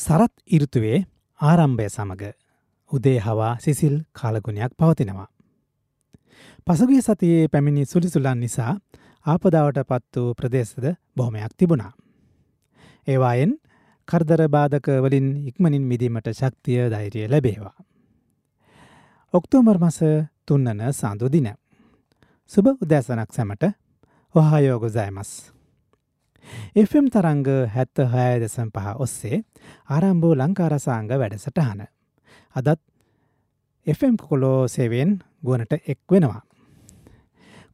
සරත් ඉරුතුවේ ආරම්භය සමග උදේ හවා සිසිල් කාලගුණයක් පවතිනවා. පසුගේ සතියේ පැමිණි සුලිසුලන් නිසා ආපදාවට පත් වූ ප්‍රදේශද බොහොමයක් තිබුණා. ඒවායෙන් කරදර බාධක වලින් ඉක්මනින් මිදීමට ශක්තිය ධෛරිය ලැබේවා. ඔක්තෝමර් මස තුන්නන සාඳු දින. සුබ උදෑසනක් සැමට ඔහායෝගොසෑමස්. FM තරංග හැත්ත හය දෙසම් පහ ඔස්සේ ආරම්භූ ලංකාරසාංග වැඩසටහන. අදත් FM කොලෝ සේවෙන් ගුවනට එක් වෙනවා.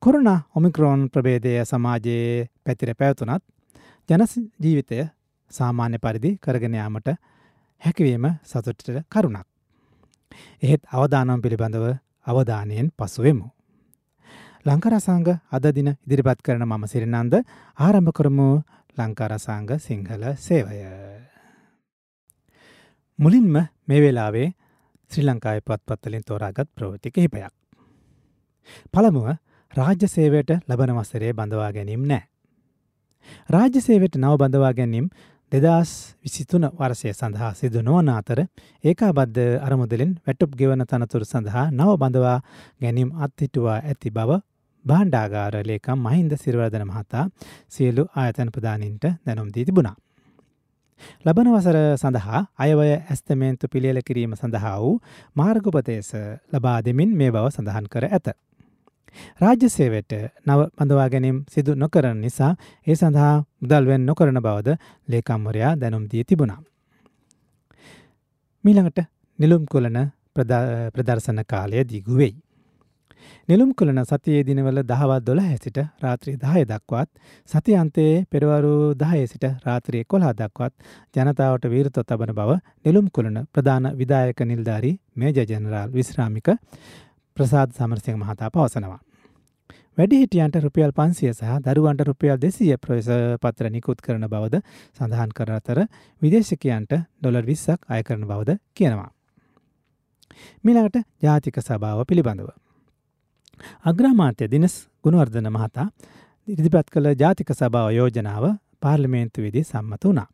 කොරුණ ඔමික්‍රෝන් ප්‍රබේදය සමාජයේ පැතිර පැවතුනත් ජනස ජීවිතය සාමාන්‍ය පරිදි කරගෙනයාමට හැකිවීම සතුටට කරුණක්. එහෙත් අවධානම් පිළිබඳව අවධානයෙන් පසුවෙමු. ලංකරසංග අද දින ඉදිරිපත් කරන මම සිරිනන්ද ආරම්භ කරමු ලංකාරසංග සිංහල සේවය. මුලින්ම මේ වෙලාවේ ශ්‍රී ලංකායි පත්පත්වලින් තෝරාගත් ප්‍රවෘති කිහිපයක්. පළමුව රාජ්‍ය සේවයට ලබන වසරේ බඳවා ගැනීම් නෑ. රාජ්‍ය සේවයට නව බඳවා ගැනීම් දෙදස් විසිතුන වර්සය සඳහා සිදු නොවන අතර ඒකාබද්ධ අරමුදලින් වැටුප් ගෙවන තනතුරු සඳහා නව බඳවා ගැනීම් අත්හිටුවා ඇති බව බාණ්ඩාගාර ලේකම් මහින්ද සිරවර්ධන මහතා සියලු ආයතන ප්‍රධානින්ට දැනුම් දී තිබුණා. ලබන වසර සඳහා අයවය ඇස්තමේන්තු පිළියල කිරීම සඳහා වූ මාර්ගපතේස ලබා දෙමින් මේ බව සඳහන් කර ඇත. රාජ්‍ය සේවයට නව බඳවා ගැනීම් සිදු නොකරන නිසා ඒ සඳහා මුදල්වෙන් නොකරන බවද ලේකම්වරයා දැනුම් දී තිබුණා. මීළඟට නිලුම් කොලන ප්‍රදර්ශන කාලය දිගුවෙයි. නිලුම් කළන සතියේ දිනවල දහවත් දොළ හැසිට රාත්‍රී දහය දක්වත් සති අන්තයේ පෙරවරු දහය සිට රාත්‍රයේ කොලා දක්වත් ජනතාවට වීරතො තබන බව නිලුම් කුලන ප්‍රධාන විදායක නිල්ධාරී මේජ ජනරාල් විශ්‍රාමික ප්‍රසාද් සමරසිංහ මහතා පවසනවා. වැඩිහිටියන්ට රුපියල් පන්සිය සහ දරුවන්ට රුපියල් දෙසිය ප්‍රවේශ පත්‍ර නිකුත් කරන බවද සඳහන් කර අතර විදේශකයන්ට ඩොලර් විස්සක් අය කරන බවද කියනවා. මිලාට ජාතික සභාව පිළිබඳව. අග්‍රාමාත්‍ය දිනස් ගුණවර්ධන මහතා ඉදිරිපත් කළ ජාතික සභාව යෝජනාව පාර්ලිමේන්තු විදි සම්මත වුණා.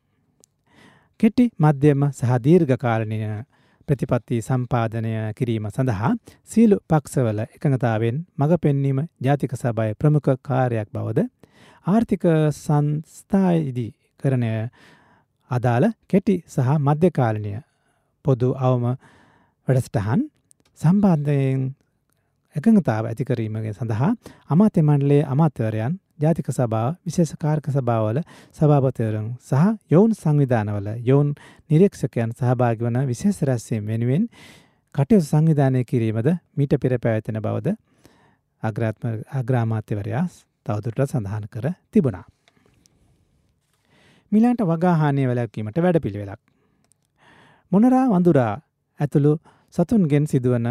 කෙටි මධ්‍යම සහ දීර්ඝ කාලනය ප්‍රතිපත්ති සම්පාදනය කිරීම සඳහා සීලු පක්ෂවල එකඟතාවෙන් මඟ පෙන්වීම ජාතික සභාවේ ප්‍රමුඛ කාර්යයක් බවද ආර්ථික සංස්ථායිදී කරණය අදාළ කෙටි සහ මධ්‍යකාලනය පොදු අවම වැඩසටහන් සම්බන්ධයෙන් එකඟතාව ඇතිකරීමගේ සඳහා අමාත්‍ය මණ්ඩලයේ අමාත්‍යවරයන් ජාතික සභාව විශේෂ කාර්ක සභාවල සභාපතිවරුන් සහ යොවුන් සංවිධානවල යොවුන් නිරීක්ෂකයන් සහභාගි වන විශේෂ රැස්වීම වෙනුවෙන් කටයුතු සංවිධානය කිරීමද මීට පෙර පැවැතෙන බවද අග්‍රාමාත්‍යවරයා තවදුරට සඳහන් කර තිබුණා. මිලාන්ට වගාහානය වැලැක්වීමට වැඩ පිළිවෙලක්. මොනරා වඳුරා ඇතුළු සතුන්ගෙන් සිදුවන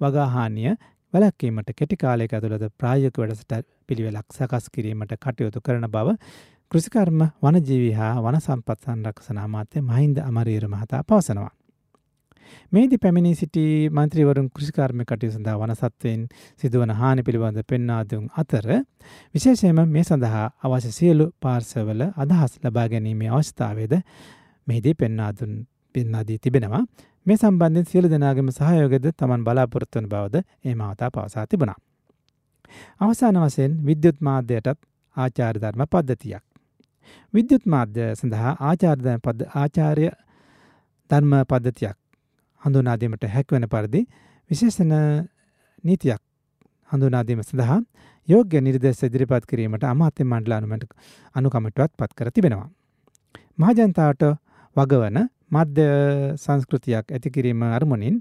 වගාහානිය වැලැක්වීමට කෙටි කාලයක ඇතුළත ප්‍රායෝගික වැඩසට පිළිවෙලක් සකස් කිරීමට කටයුතු කරන බව කෘෂිකර්ම වනජීවී හා වන සම්පත් සංරක්ෂණ අමාත්‍ය මහින්ද අමරීර මහතා පවසනවා. මේදි පැමිණි සිටි මන්ත්‍රීවරුන් කෘෂිකර්ම කටයු සඳහා වනසත්වයෙන් සිදුවන හානි පිළිබඳ පෙන්නාදුන් අතර විශේෂයම මේ සඳහා අවශ්‍ය සියලු පාර්සවල අදහස් ලබා ගැනීමේ අවස්ථාවේද මෙහිදී පෙන්නාදුන් පෙන්නාදී තිබෙනවා මේ සම්බන්ධයෙන් සියලු දෙනාගේම සහයෝගයද තමන් බලාපොරොත්තු වන බවද ඒ මහතා පවසා තිබුණා. අවසාන වශයෙන් විද්‍යුත් මාධ්‍යයටත් ආචාර්ය ධර්ම පද්ධතියක්. විද්‍යුත් මාධ්‍ය සඳහා ආචාර්ය පද ආචාර්ය ධර්ම පද්ධතියක් හඳුනාදීමට හැකිවන පරිදි විශේෂණ නීතියක් හඳුනාදීම සඳහා යෝග්‍ය නිර්දේශ ඉදිරිපත් කිරීමට අමාත්‍ය මණ්ඩල අනුමැට අනුකමිටුවත් පත් කර තිබෙනවා. මහජනතාවට වගවන මධ්‍ය සංස්කෘතියක් ඇතිකිරීම අරමුණින්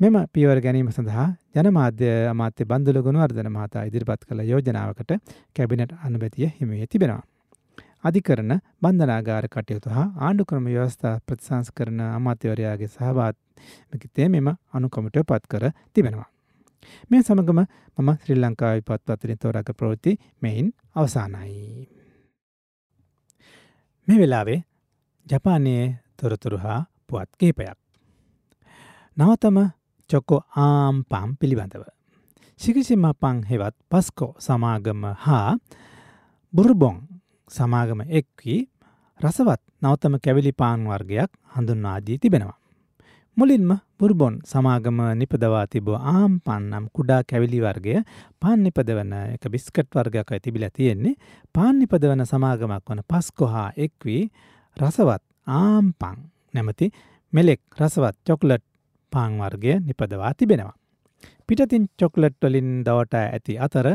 මෙම පියවර ගැනීම සඳහා ජනමාධ්‍ය අමාත්‍ය බන්දුල ගුණවර්ධන මහතා ඉදිරිපත් කළ යෝජනාවකට කැබිනට අනුමැතිය හිමිවේ තිබෙනවා. අධිකරන බන්ධනාගාර කටයුතු හා ආණ්ඩුක්‍රම ව්‍යවස්ථා ප්‍රතිසංස් කරන අමාත්‍යවරයාගේ සහභාත්මකිතේ මෙම අනුකමිටුව පත් කර තිබෙනවා. මේ සමගම මම ශ්‍රී ලංකාවි පත්පත්වලින් තෝරාග ප්‍රවෘත්ති මෙයින් අවසානයි. මේ වෙලාවේ ජපානයේ තොරතුරු හා පුවත් කේපයක්. නවතම චොක්කෝ ආම් පම් පිළිබඳව. ශිකිසිම පං හෙවත් පස්කෝ සමාගම හා බුර්බොන් සමාගම එක්වී රසවත් නවතම කැවිලි පාන් වර්ගයක් හඳුන්වාදී තිබෙනවා. මුලින්ම බුර්බොන් සමාගම නිපදවා තිබ ආම් පන්නම් කුඩා කැවිලි වර්ගය පාන් නිපදවන එක බිස්කට් වර්ගයක් තිබිලා තියෙන්නේ පාන් නිපදවන සමාගමක් වන පස්කොහා එක්වී රසවත් ආම්පං නැමති මෙලෙක් රසවත් චොක්ලට් පාං වර්ගය නිපදවා තිබෙනවා. පිටතින් චොක්ලට් වලින් දවට ඇති අතර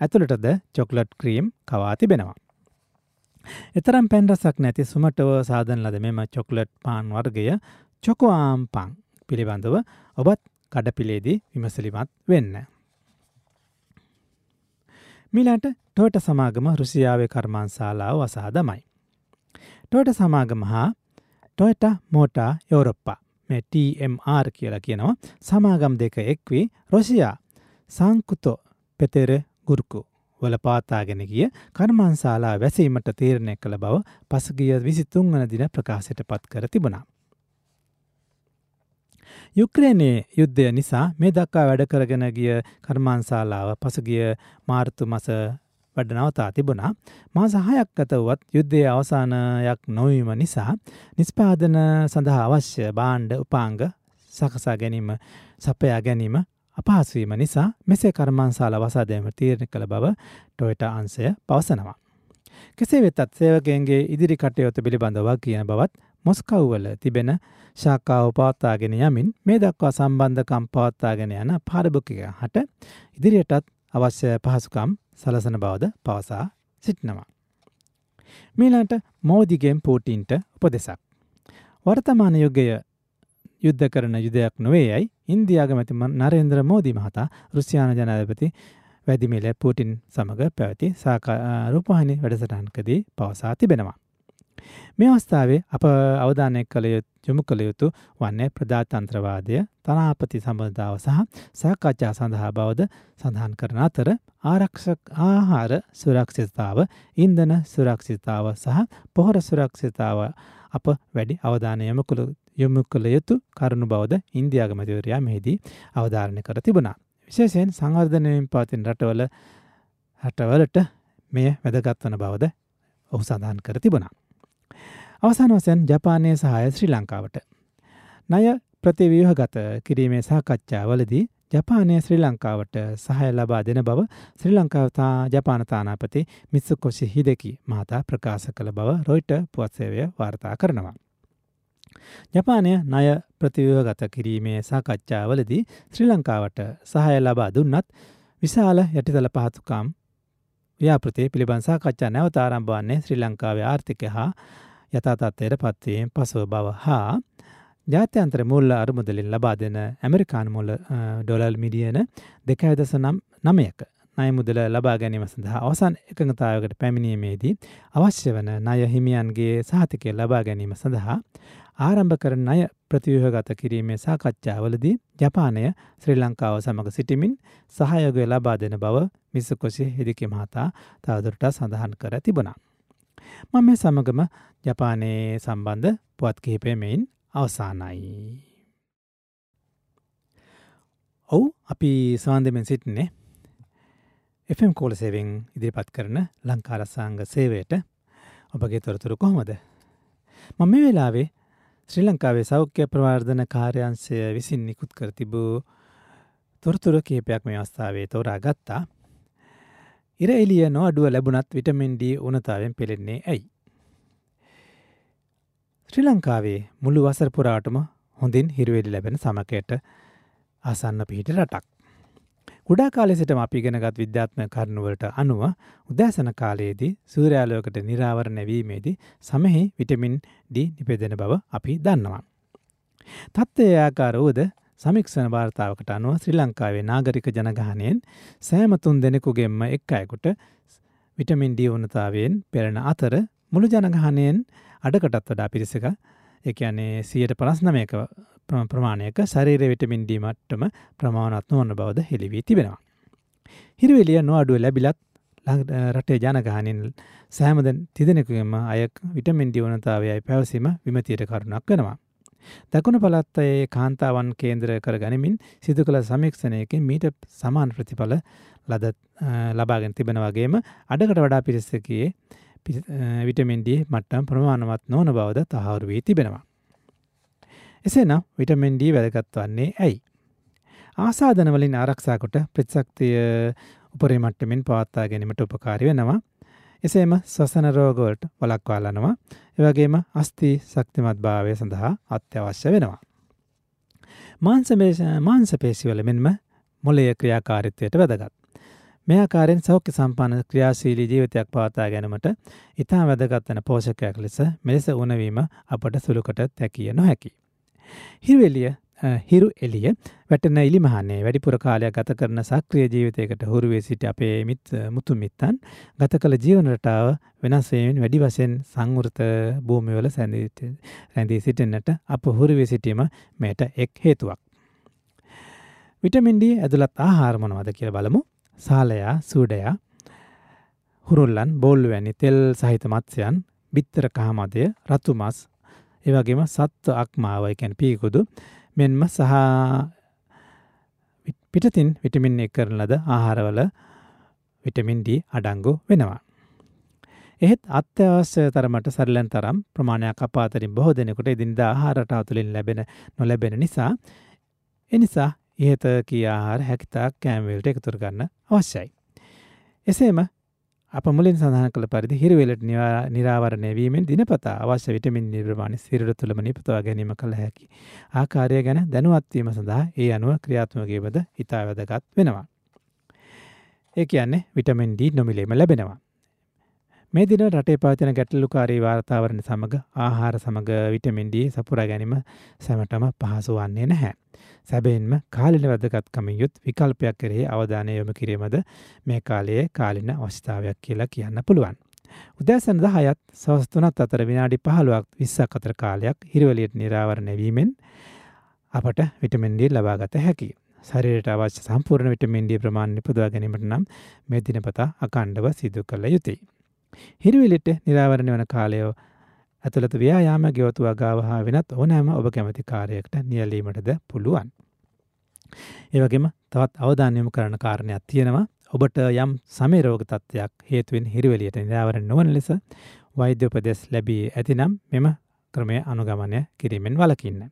ඇතුළටද චොක්ලට් ක්‍රීම් කවා තිබෙනවා. එතරම් පැන්රසක් නැති සුමටව සාධන ලද මෙම චොක්ලට් පාන් වර්ගය චොකෝආම් පං පිළිබඳව ඔබත් කඩපිලේදී විමසලිමත් වෙන්න. මිලාට ටෝට සමාගම රුසියාවේ කර්මාන්ශාලාව වසාහ දමයි. ටෝට සමාගම හා ටොයට මෝටා යෝරොප්පා මේ TMR කියලා කියනවා සමාගම් දෙක එක්වී රොසියා සංකුතෝ පෙතෙර ගුරුකු වල පාතාගෙන ගිය කර්මාන්ශාලා වැසීමට තීරණය කළ බව පසගිය විසි තුන්වන දින ප්‍රකාශයට පත් කර තිබුණා. යුක්‍රේනයේ යුද්ධය නිසා මේ දක්කා වැඩ කරගෙන ගිය කර්මාන්ශාලාව පසුගිය මාර්තු මස වැඩ නවතා තිබුණා මාස හයක් ඇතවත් යුද්ධය අවසානයක් නොවීම නිසා නිස්පාදන සඳහා අවශ්‍ය බාණ්ඩ උපාංග සකසා ගැනීම සපයා ගැනීම අපහසුවීම නිසා මෙසේ කර්මාන්සාල වසාදෑම තීරණ කළ බව ටොයට අන්සය පවසනවා. කෙසේ වෙතත් සේවකයන්ගේ ඉදිරි කටයොතු පිළිබඳව කියන බවත් මොස්කව්වල තිබෙන ශාකාව පවත්තාගෙන යමින් මේ දක්වා සම්බන්ධකම් පවත්තාගෙන යන පාරභකික හට ඉදිරියටත් අවශ්‍ය පහසුකම් සලසන බවද පවසා සිටිනවා. මීලාට මෝදිගෙන් පූටින්ට උපදෙසක්. වර්තමාන යුගය යුද්ධ කරන යුදයක් නොවේ යයි ඉන්දයාගමැතිම නරේන්ද්‍ර මෝදී මහතා රුසියාන ජනාධපති වැදිමිල පූටින් සමඟ පැවති සාකරූපහනි වැඩසටහන්කදී පවසා තිබෙනවා. මේ අවස්ථාවේ අප අවධානය කළ යොමු කළ යුතු වන්නේ ප්‍රධාතන්ත්‍රවාදය තනාපති සම්බධාව සහ සාකච්ඡා සඳහා බවද සඳහන් කරන අතර ආරක්ෂක ආහාර සුරක්ෂිතාව ඉන්දන සුරක්ෂිතාව සහ පොහොර සුරක්ෂිතාව අප වැඩි අවධානයම කළ යොමු කළ යුතු කරුණු බවද ඉන්දයාගමතිවරයා මෙහිදී අවධාරණය කර තිබුණා. විශේෂයෙන් සංවර්ධනයෙන් පවතින රටවල හටවලට මෙය වැදගත්වන බවද ඔහු සඳහන් කර තිබුණා. අවසාන වසයන් ජපානය සහය ශ්‍රී ලංකාවට. ණය ප්‍රතිව්‍යහගත කිරීමේ සාකච්ඡාවලදී ජපානය ශ්‍රී ලංකාවට සහය ලබා දෙන බව ශ්‍රී ලංකාවතා ජපාන තානාපති මිත්සුකොෂි හිදකි මහතා ප්‍රකාශ කළ බව රොයිට පුවත්සේවය වාර්තා කරනවා. ජපානය ණය ප්‍රතිව්‍යහගත කිරීමේ සාකච්ඡාවලදී ශ්‍රී ලංකාවට සහය ලබා දුන්නත් විශාල යටිතල පහතුකම් ව්‍යාපෘතිය පිළිබඳ සාකච්ඡා නැවත ආරම්භ වන්නේ ශ්‍රී ලංකාවේ ආර්ථිකය හා යථතත්වයට පත්වීම පසුව බව හා ජාත්‍යන්ත්‍ර මුල්ල අරමුදලින් ලබා දෙන ඇමරිකාන් මුල්ල ඩොලල් මිඩියන දෙකඇදස නම් නමයක නය මුදල ලබා ගැනීම සඳහා අවසන් එකඟතාවකට පැමිණීමේදී අවශ්‍ය වන ණය හිමියන්ගේ සහතිකය ලබා ගැනීම සඳහා ආරම්භ කරන අය ප්‍රතිව්‍යහගත කිරීමේ සාකච්ඡාවලදී ජපානය ශ්‍රී ලංකාව සමඟ සිටිමින් සහයෝගය ලබා දෙන බව මිසකොසි හිදිකි මහතා තවදුරට සඳහන් කර තිබුණා. මම මේ සමගම ජපානයේ සම්බන්ධ පුවත් කිහිපය මෙයින් අවසානයි. ඔවු අපි සවාන්දමෙන් සිටින්නේ FM කෝල සේවෙන් ඉදිරිපත් කරන ලංකාරසාංග සේවයට ඔබගේ තොරතුරු කොහොමද. මම මේ වෙලාවේ ශ්‍රී ලංකාවේ සෞඛ්‍ය ප්‍රවර්ධන කාර්යන්සය විසින් නිකුත් කර තිබූ තොරතුර කේපයක් මේ අවස්ථාවේ තෝරා ගත්තා ඉර එලිය නොඅඩුව ලැබුණත් විටමින්ඩ උනතාවෙන් පෙළෙන්නේ ඇයි. ශ්‍රී ලංකාවේ මුළු වසරපුරාටම හොඳින් හිරුවෙලි ලැබෙන සමකයට ආසන්න පිහිට රටක්. කුඩා කාලෙසිට අපිගෙනගත් විද්‍යාත්ම කරනුවලට අනුව උදෑසන කාලයේදී සූරයාලෝකට නිරාවර නැවීමේදී සමහි විටමින් ඩ නිපෙදෙන බව අපි දන්නවා. තත්ත්වය ආකාර වූද සමික්ෂණ වාර්තාවකට අනුව ශ්‍රී ලංකාවේ නාගරික ජනගහනයෙන් සෑමතුන් දෙනෙකුගෙන්ම එක් අයකුට විටමින්ඩී වනතාවයෙන් පෙරෙන අතර මුළු ජනගහනයෙන් අඩකටත් වඩා පිරිසක එකනේ සියට පනස්නමයක ප්‍රමාණයක ශරීර විටමින්ඩීමට්ටම ප්‍රමාණත්ම ඔන්න බවද හෙළිවී තිබෙනවා. හිරුවෙලිය නොඅඩුව ලැබිලත් රටේ ජනගහනින් සෑමදන් තිදෙනෙකුගේම අය විටමින්ඩි වනතාවයයි පැවසීම විමතියට කරුණක් වෙනවා. දකුණු පළත්තයේ කාන්තාවන් කේන්ද්‍ර කර ගනිමින් සිදු කළ සමීක්ෂණයකින් මීට සමාන ප්‍රතිඵල ලද ලබාගෙන තිබෙන වගේම අඩකට වඩා පිරිස්සකයේ විටමින් D මට්ටම් ප්‍රමාණවත් නොවන බවද තහවුරු වී තිබෙනවා. එසේනම් විටමින් D වැදගත් වන්නේ ඇයි? ආසාදන වලින් ආරක්ෂා කොට ප්‍රතිශක්තිය උපරි මට්ටමින් පවත්වා ගැනීමට උපකාරී වෙනවා. එසේම ශ්වසන රෝගවලට වළක්වා ගන්නවා. ඒ වගේම අස්ථි ශක්තිමත් භාවය සඳහා අත්‍යවශ්‍ය වෙනවා. මාංශ පේශිවල මෙන්ම මොළයේ ක්‍රියාකාරීත්වයට වැදගත්. මේ ආකාරයෙන් සෞඛ්‍ය සම්පන්න ක්‍රියාශීලී ජීවිතයක් පවත්වා ගැනීමට ඉතා වැදගත් වන පෝෂකයක් ලෙස මෙලෙස උණවීම අපට සුළුකොට තැකිය නොහැකි. හිරුවෙලිය හිරු එලිය වැටන ඉලිමහන්නේ වැඩිපුර කාලයක් ගත කරන සක්‍රිය ජීවිතයකට හුරුවේ සිට අපේ මිත් මුතු මිත්තන් ගත කළ ජීවනරටාව වෙනස්වයෙන් වැඩි වශයෙන් සංවෘත භූමිවල රැඳී සිටින්නට අප හුරුවේ සිටීම මේට එක් හේතුවක්. විටමින්ඩී ඇතුළත් ආහාර මොනවද කියල බලමු සාලයා සූඩයා හුරුල්ලන් බෝල්ලු වැනි තෙල් සහිත මත්ස්‍යයන් බිත්තර කහමදය රතුමස් ඒවගේම සත්ව අක්මාවයි කැන පීකුදු මෙන්ම සහ පිටතින් විටමින් එක් කරන ලද ආහාරවල විටමින් D අඩංගු වෙනවා. එහෙත් අත්‍යවශ්‍ය තරමට සරලන් තරම් ප්‍රමාණයක් අපාතරින් බොහෝ දෙනෙකුට ඉදින්දා ආහාරට අතුලින් ලැබෙන නොලැබෙන නිසා එනිසා ඉහත කී ආහාර හැකිතාක් කෑම්වලට එකතුර ගන්න අවශ්‍යයි. එසේම අප මුලින් සඳහන් කළ පරිදි හිරවෙලට නිරාවරණය වීමෙන් දිනපතා අවශ්‍ය විටමින් නිර්මාණ සිරුර තුළම නිපතවා ගැනීම කළ හැකි. ආකාරය ගැන දැනුවත්වීම සඳහා ඒ අනුව ක්‍රියාත්මකයබද ඉතා වැදගත් වෙනවා. ඒ කියන්නේ විටමින් D නොමිලේම ලැබෙනවා. මේ දින රටේ පවතින ගැටලුකාරී වාර්තාවරණ සමඟ ආහාර සමඟ විටමින් D සපුරා ගැනීම සැමටම පහසු වන්නේ නැහැ. සැබෙන්ම කාලින වැදගත්කමින් යුත් විකල්පයක් කරෙහි අවධානය යොමු කිරීමද මේ කාලයේ කාලින අවස්ථාවයක් කියලා කියන්න පුළුවන්. උදෑසන දහයත් සවස් තුනත් අතර විනාඩි පහළුවක් විස්සක් අතර කාලයක් හිරවලියට නිරාවරණය වීමෙන් අපට විටමින් D ලබා ගත හැකියි. ශරීරයට අවශ්‍ය සම්පූර්ණ විටමින් D ප්‍රමාණය නිපදවා ගැනීමට නම් මේ දිනපතා අකණ්ඩව සිදු කළ යුතුයි. හිරවිලිට නිරාවරණය වන කාලය ඇතුළත ව්‍යායාම ගෙවතු වගාව හා වෙනත් ඕනෑම ඔබ කැමති කාරයකට නියලීමටද පුළුවන්. ඒවගේම තවත් අවධානයම කරන කාරණයක් තියෙනවා ඔබට යම් සමේරෝග තත්ත්වයක් හේතුවෙන් හිරිවලියට නිරාවරණ නොවන ලෙස වෛද්‍ය උපදෙස් ලැබී ඇතිනම් මෙම ක්‍රමය අනුගමනය කිරීමෙන් වලකින්න.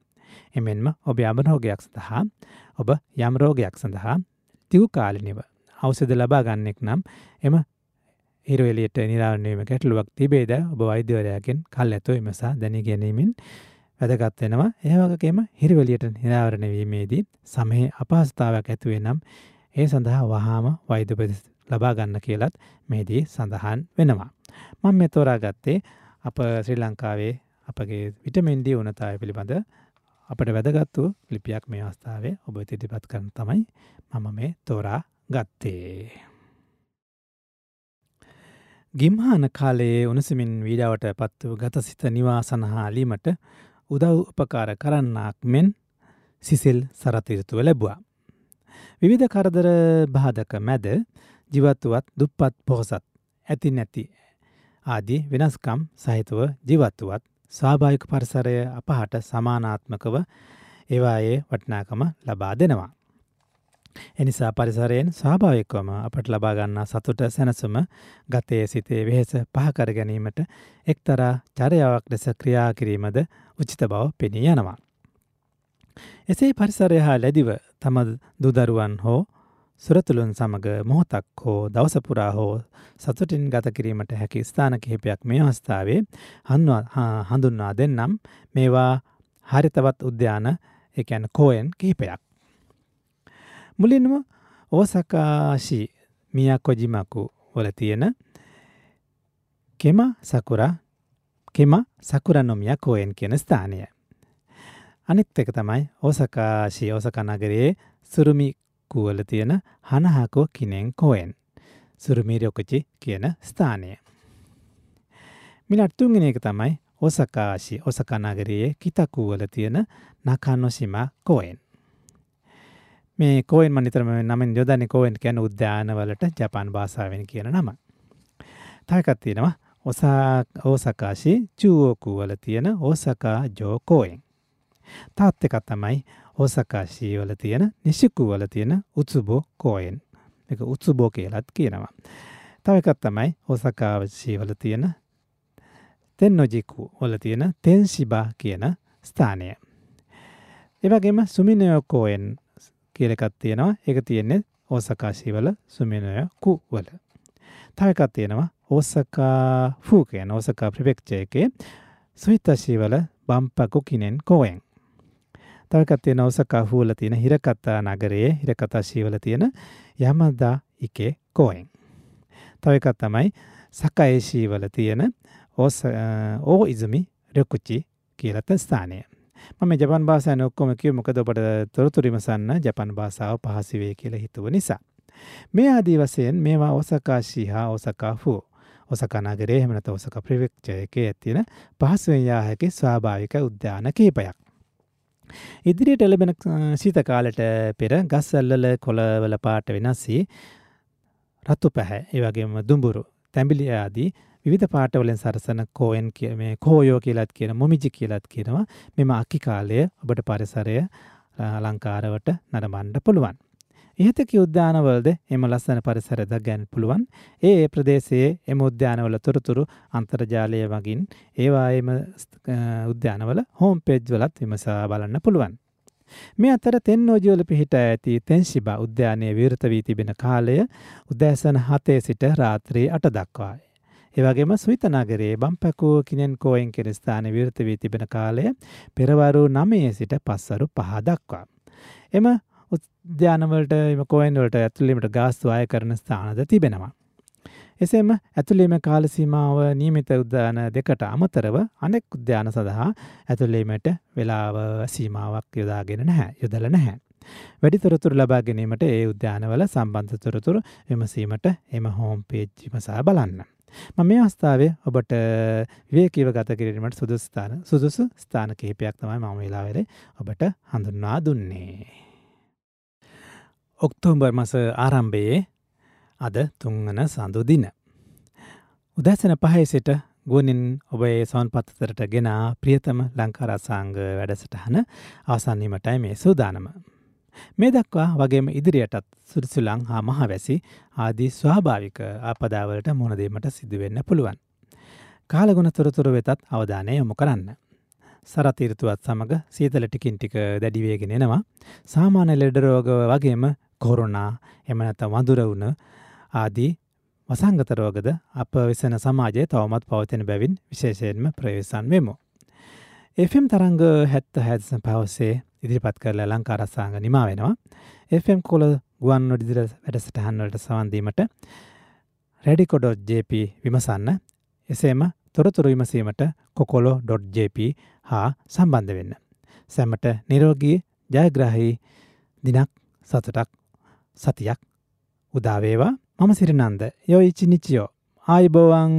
එමෙන්ම ඔබ යමරෝගයක් සඳහා ඔබ යම් රෝගයක් සඳහා තිව් කාලිනිව අවසද ලබා ගන්නෙක් නම් එම හිරවෙලියට නිරාවනීම ගැටලුවක් තිබේද ඔබ වෛද්‍යවරයාගෙන් කල් ඇතෝ එමසා දැනි ගැනීමෙන් වැදගත් වෙනවා ඒවගේම හිරිවලියට නිරාවරණවීමේදී සමහේ අපහස්ථාවක් ඇතුවේ නම් ඒ සඳහා වහාම වෛද්‍යපදෙස් ලබා ගන්න කියලත් මේදී සඳහන් වෙනවා. මං මෙ තෝරා ගත්තේ අප ශ්‍රී ලංකාවේ අපගේ විටමෙන්ඩී උනතාය පිළිබඳ අපට වැදගත්තු ලිපියක් මේ අවස්ථාවේ ඔබ ඉදිරිපත් කරන තමයි මම මේ තෝරා ගත්තේ. ගිම්හාන කාලයේ උණුසමින් වීඩාවට පත්ව ගතසිත නිවාසනහාලීමට උදව් උපකාර කරන්නාක් මෙන් සිසිල් සරතිරතුව ලැබවා. විවිධ කරදර බාධක මැද ජිවත්තුවත් දුප්පත් පොහොසත් ඇති නැති ආදී වෙනස්කම් සහිතව ජීවත්තුවත් ස්වාභාවික පරිසරය අපහට සමානාත්මකව ඒවායේ වටනාකම ලබා දෙනවා. එනිසා පරිසරයෙන් ස්වාභාවිකවම අපට ලබාගන්නා සතුට සැනසුම ගතයේ සිතේ වෙහෙස පහකර ගැනීමට එක්තරා චරයාවක් ලෙස ක්‍රියා කිරීමද උචිත බව පෙනී යනවා. එසේ පරිසරය හා ලැදිව තම දුදරුවන් හෝ සුරතුළුන් සමඟ මොහොතක් හෝ දවසපුරා හෝ සතුටින් ගත කිරීමට හැකි ස්ථාන කිහිපයක් මේ අවස්ථාවේ හඳුන්වා දෙන්නම් මේවා හරිතවත් උද්‍යාන එකැන කෝයෙන් කිහිපයක්. මුලින්ම ඕසකාශි මියකොජිමකු වල තියෙන කෙම සකුර කෙම සකුරනොමිය කෝයෙන් කියන ස්ථානය. අනිත් එක තමයි ඕසකාශී ඕසකනගරයේ සුරුමි කුවල තියෙන හනහකෝ කිනෙන් කෝයෙන් සුරුමීරයොකචි කියන ස්ථානය. මිලට්තුන්ගෙන එක තමයි ඕසකාශි ඔසකනගරයේ කිතකුවල තියෙන නකන්නොසිම කෝයෙන්. මේ කෝයින් මනිතරම නමින් යොදන්න කෝයින් කියන උද්‍යානවලට ජපාන් භාසාාවෙන් කියන නම. තයකත්තියෙනවා ඔසා ඕසකාශි චුවෝකුවල තියෙන ඕසකා ජෝකෝයෙන්. තාත් එකත් තමයි ඕසකාශී වල තියෙන නිශිකුවල තියෙන උත්සුබෝ කෝයෙන් එක උත්සුබෝ කියලත් කියනවා. තව එකක් තමයි ඕසකාවශීවල තියෙන තෙන්නොජිකු වල තියෙන තෙන්සිබා කියන ස්ථානය. එවගේම සුමිනයෝකෝයෙන් කියලකත් තියෙනවා එක තියෙන්නේ ඕසකාශීවල සුමිනයකු වල. තවකත් තියෙනවා ඕසකා ෆූකයන් ඕසකා ප්‍රපෙක්්චයකේ සුහිතශීවල බම්පකු කිනෙන් කෝයෙන්. තවකත් තියෙන ඕසකා හූල තියෙන හිරකත්තා නගරයේ හිරකතා ශීවල තියෙන යමදා එකේ කෝයෙන්. තවකත් තමයි සකඒශීවල තියෙන ඕ ඉසමි රෙකුච්චි කියලත ස්ථානය. මම ජපන් භාෂාන ඔක්කොම කිය මොකද ඔබට තොරතුරිමසන්න ජපන් භාෂාව පහසිවේ කියල හිතුව නිසා. මේ ආදී වසයෙන් මේවා ඕසකාශී හා ඕසකාහු ඔසකනගරේ හමනත ඔසක ප්‍රවික්ෂයක ඇතින පහසුවයා හැකි ස්වාභාවික උද්‍යාන කීපයක්. ඉදිරියට එලබෙන සීතකාලට පෙර ගස්සල්ලල කොළවල පාට වෙනස්සී රත්තු පැහැ ඒවගේම දුඹුරු තැඹිලි ආදී විධ පාටවලින් සරසන කෝයන් කිය මේ කෝයෝ කියලත් කියන මොමිජි කියලත් කියනවා මෙම අකි කාලය ඔබට පරිසරය අලංකාරවට නරමණ්ඩ පුළුවන්. ඉහතක උද්‍යානවලද එම ලස්සන පරිසරද ගැන් පුළුවන් ඒ ප්‍රදේශයේ එම උද්‍යානවල තොරතුරු අන්තර්ජාලය වගින් ඒවායම උද්‍යානවල හෝම් පෙජ්වලත් විමසා බලන්න පුළුවන්. මේ අතර තෙන්නෝජිවල පිහිට ඇති තැන්ශිබා උද්‍යානය විවෘත වී තිබෙන කාලය උදෑසන හතේ සිට රාත්‍රී අට දක්වායි. ඒවගේම සුවිතනගරේ බම්පැකෝ කිනෙන් කෝයෙන් කෙන ස්ථාන විෘත වී තිබෙන කාලය පෙරවරු නමයේ සිට පස්සරු පහ දක්වා. එම උද්‍යානවලට එම කෝයන්වලට ඇතුළීමට ගාස්තු අය කරන ස්ථානද තිබෙනවා. එසේම ඇතුළේම කාලසීමාව නියමිත උද්‍යාන දෙකට අමතරව අනෙක් උද්‍යාන සඳහා ඇතුළීමට වෙලාව සීමාවක් යොදාගෙන නැහැ යොදල නැහැ. වැඩි තොරතුරු ලබා ගැනීමට ඒ උද්‍යානවල සම්බන්ධ තොරතුරු විමසීමට එම හෝම් පේජ්ජිමසා බලන්න. ම මේ අවස්ථාවේ ඔබට විවේකීව ගත කිරීමට සුදුස්ථාන සුදුසු ස්ථාන කිහිපයක් තමයි මම වෙලාවෙලේ ඔබට හඳුන්වා දුන්නේ. ඔක්තෝම්බර් මස ආරම්භයේ අද තුංගන සඳු දින. උදැසන පහයි සිට ගුවනින් ඔබේ සවන් පත්තතරට ගෙන ප්‍රියතම ලංකාරසාංග වැඩසටහන අවසන්නීමටයි මේ සූදානම. මේ දක්වා වගේම ඉදිරියටත් සුරසුලං හා මහවැසි ආදී ස්වාභාවික ආපදාවලට මුණදීමට සිදුවෙන්න පුළුවන්. කාලගුණ තොරතුරු වෙතත් අවධානය යොමු කරන්න. සරතීරතුවත් සමඟ සීතල ටිකින් ටික දැඩිවේගෙන එනවා. සාමාන්‍ය ලෙඩරෝග වගේම කොරුණා එමනැත වඳුරවුණ ආදී වසංගතරෝගද අප වෙසෙන සමාජය තවමත් පවතින බැවින් විශේෂයෙන්ම ප්‍රවේශන් වෙමු. එම් තරංග හැත්ත හැදසන පවසේ ඉදිරිපත් කරලා ලංකාරස්සාංග නිමා වෙනවා. FM කොල ගුවන් නොඩිදිර වැඩසටහන්වලට සවන්දීමට රැඩිකොඩොජP විමසන්න එසේම තොරතුරු විමසීමට කොකොලෝ.ජP හා සම්බන්ධ වෙන්න. සැමට නිරෝගී ජයග්‍රහහි දිනක් සතුටක් සතියක් උදාවේවා මම සිරිනන්ද යොයිචි නිචියෝ ආයිබෝවන්